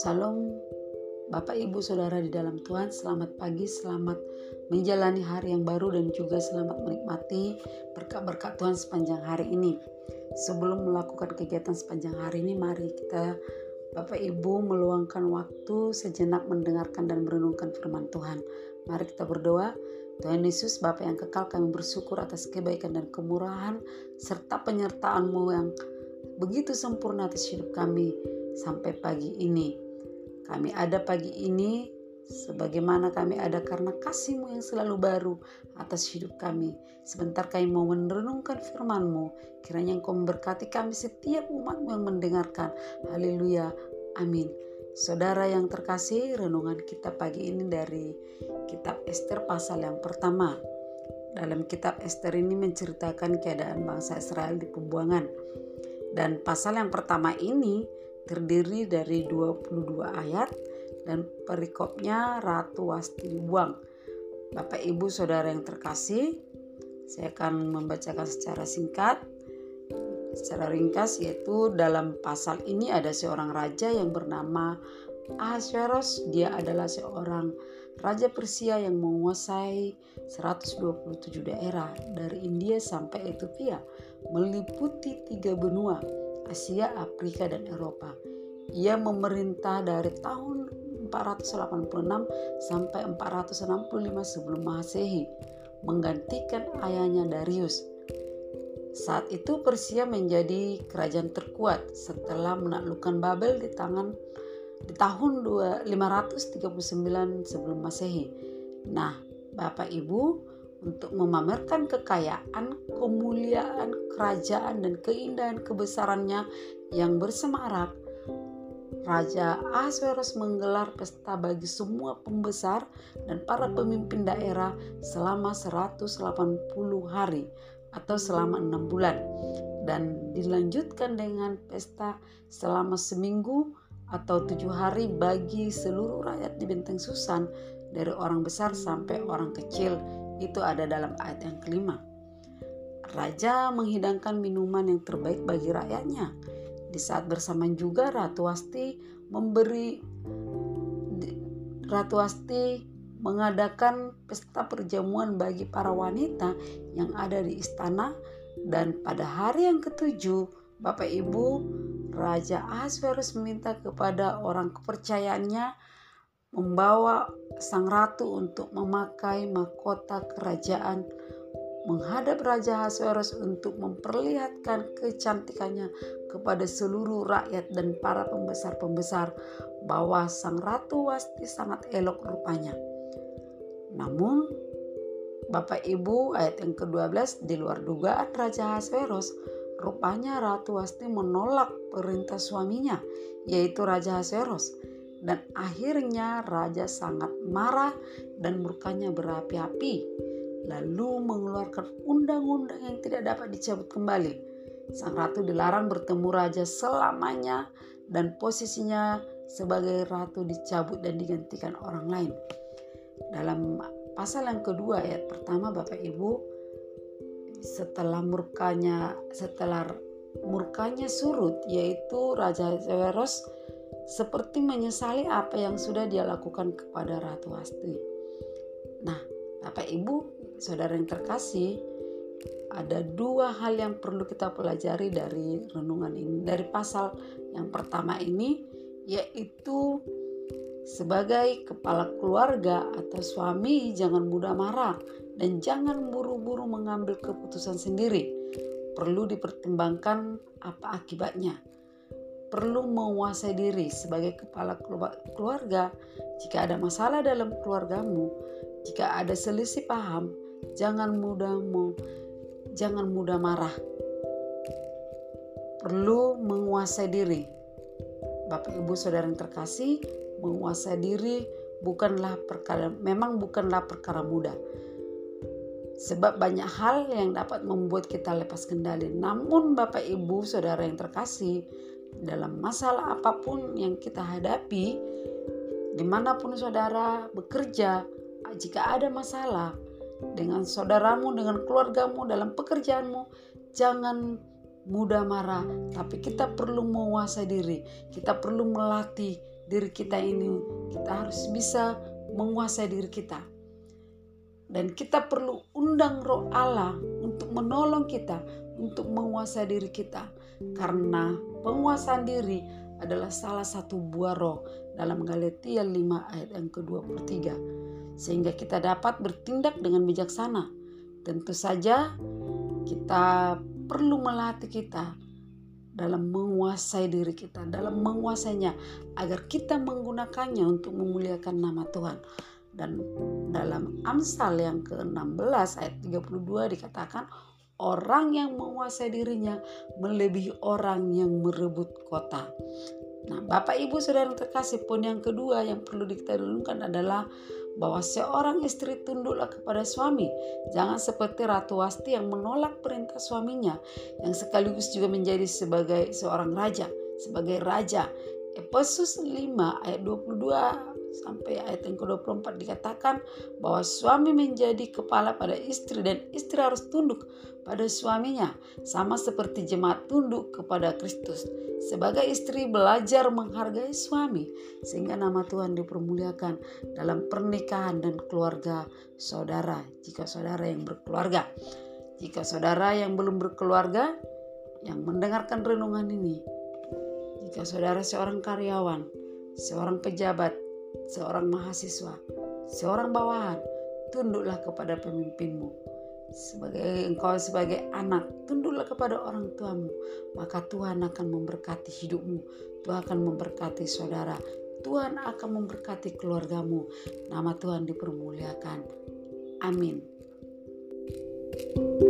Salam Bapak Ibu Saudara di dalam Tuhan, selamat pagi, selamat menjalani hari yang baru dan juga selamat menikmati berkat-berkat Tuhan sepanjang hari ini. Sebelum melakukan kegiatan sepanjang hari ini, mari kita Bapak Ibu meluangkan waktu sejenak mendengarkan dan merenungkan firman Tuhan. Mari kita berdoa. Tuhan Yesus, Bapa yang kekal, kami bersyukur atas kebaikan dan kemurahan serta penyertaan-Mu yang begitu sempurna atas hidup kami sampai pagi ini. Kami ada pagi ini sebagaimana kami ada karena kasih-Mu yang selalu baru atas hidup kami. Sebentar kami mau merenungkan firman-Mu. Kiranya Engkau memberkati kami setiap umat-Mu yang mendengarkan. Haleluya. Amin. Saudara yang terkasih, renungan kita pagi ini dari kitab Esther pasal yang pertama. Dalam kitab Esther ini menceritakan keadaan bangsa Israel di pembuangan. Dan pasal yang pertama ini terdiri dari 22 ayat dan perikopnya Ratu Wasti dibuang. Bapak Ibu Saudara yang terkasih, saya akan membacakan secara singkat secara ringkas yaitu dalam pasal ini ada seorang raja yang bernama Ahasuerus. Dia adalah seorang raja Persia yang menguasai 127 daerah dari India sampai Ethiopia, meliputi tiga benua Asia, Afrika, dan Eropa. Ia memerintah dari tahun 486 sampai 465 sebelum Masehi, menggantikan ayahnya Darius. Saat itu Persia menjadi kerajaan terkuat setelah menaklukkan Babel di tangan di tahun 539 sebelum Masehi. Nah, Bapak Ibu, untuk memamerkan kekayaan, kemuliaan kerajaan dan keindahan kebesarannya yang bersemarak, Raja Ahasuerus menggelar pesta bagi semua pembesar dan para pemimpin daerah selama 180 hari atau selama enam bulan dan dilanjutkan dengan pesta selama seminggu atau tujuh hari bagi seluruh rakyat di Benteng Susan dari orang besar sampai orang kecil itu ada dalam ayat yang kelima. Raja menghidangkan minuman yang terbaik bagi rakyatnya. Di saat bersamaan juga Ratu Wasti memberi Ratu Wasti mengadakan pesta perjamuan bagi para wanita yang ada di istana dan pada hari yang ketujuh Bapak Ibu Raja Ahasverus meminta kepada orang kepercayaannya membawa sang ratu untuk memakai mahkota kerajaan menghadap Raja Ahasuerus untuk memperlihatkan kecantikannya kepada seluruh rakyat dan para pembesar-pembesar bahwa sang ratu Wasti sangat elok rupanya. Namun Bapak Ibu ayat yang ke-12 di luar dugaan Raja Ahasuerus rupanya Ratu Wasti menolak perintah suaminya yaitu Raja Ahasuerus dan akhirnya raja sangat marah dan murkanya berapi-api lalu mengeluarkan undang-undang yang tidak dapat dicabut kembali. Sang ratu dilarang bertemu raja selamanya dan posisinya sebagai ratu dicabut dan digantikan orang lain. Dalam pasal yang kedua ayat pertama Bapak Ibu setelah murkanya setelah murkanya surut yaitu Raja Zeros seperti menyesali apa yang sudah dia lakukan kepada Ratu Asti. Nah, Bapak Ibu, saudara yang terkasih, ada dua hal yang perlu kita pelajari dari renungan ini. Dari pasal yang pertama ini, yaitu sebagai kepala keluarga atau suami jangan mudah marah dan jangan buru-buru mengambil keputusan sendiri. Perlu dipertimbangkan apa akibatnya perlu menguasai diri sebagai kepala keluarga. Jika ada masalah dalam keluargamu, jika ada selisih paham, jangan mudah mau, jangan mudah marah. Perlu menguasai diri. Bapak Ibu Saudara yang terkasih, menguasai diri bukanlah perkara memang bukanlah perkara mudah. Sebab banyak hal yang dapat membuat kita lepas kendali. Namun Bapak Ibu Saudara yang terkasih, dalam masalah apa pun yang kita hadapi, di mana pun saudara bekerja, jika ada masalah dengan saudaramu, dengan keluargamu, dalam pekerjaanmu, jangan mudah marah, tapi kita perlu menguasai diri. Kita perlu melatih diri kita ini. Kita harus bisa menguasai diri kita. Dan kita perlu undang roh Allah untuk menolong kita, untuk menguasai diri kita. Karena penguasaan diri adalah salah satu buah roh dalam Galatia 5 ayat yang ke-23. Sehingga kita dapat bertindak dengan bijaksana. Tentu saja kita perlu melatih kita dalam menguasai diri kita, dalam menguasainya agar kita menggunakannya untuk memuliakan nama Tuhan. Dan dalam Amsal yang ke-16 ayat 32 dikatakan orang yang menguasai dirinya melebihi orang yang merebut kota. Nah, Bapak Ibu Saudara terkasih, pun yang kedua yang perlu kita dulukan adalah bahwa seorang istri tunduklah kepada suami. Jangan seperti Ratu Wasti yang menolak perintah suaminya yang sekaligus juga menjadi sebagai seorang raja, sebagai raja. Efesus 5 ayat 22 sampai ayat yang ke-24 dikatakan bahwa suami menjadi kepala pada istri dan istri harus tunduk pada suaminya sama seperti jemaat tunduk kepada Kristus. Sebagai istri belajar menghargai suami sehingga nama Tuhan dipermuliakan dalam pernikahan dan keluarga saudara jika saudara yang berkeluarga. Jika saudara yang belum berkeluarga yang mendengarkan renungan ini, jika saudara seorang karyawan, seorang pejabat, seorang mahasiswa, seorang bawahan, tunduklah kepada pemimpinmu. Sebagai engkau sebagai anak tunduklah kepada orang tuamu. Maka Tuhan akan memberkati hidupmu. Tuhan akan memberkati saudara. Tuhan akan memberkati keluargamu. Nama Tuhan dipermuliakan. Amin. thank you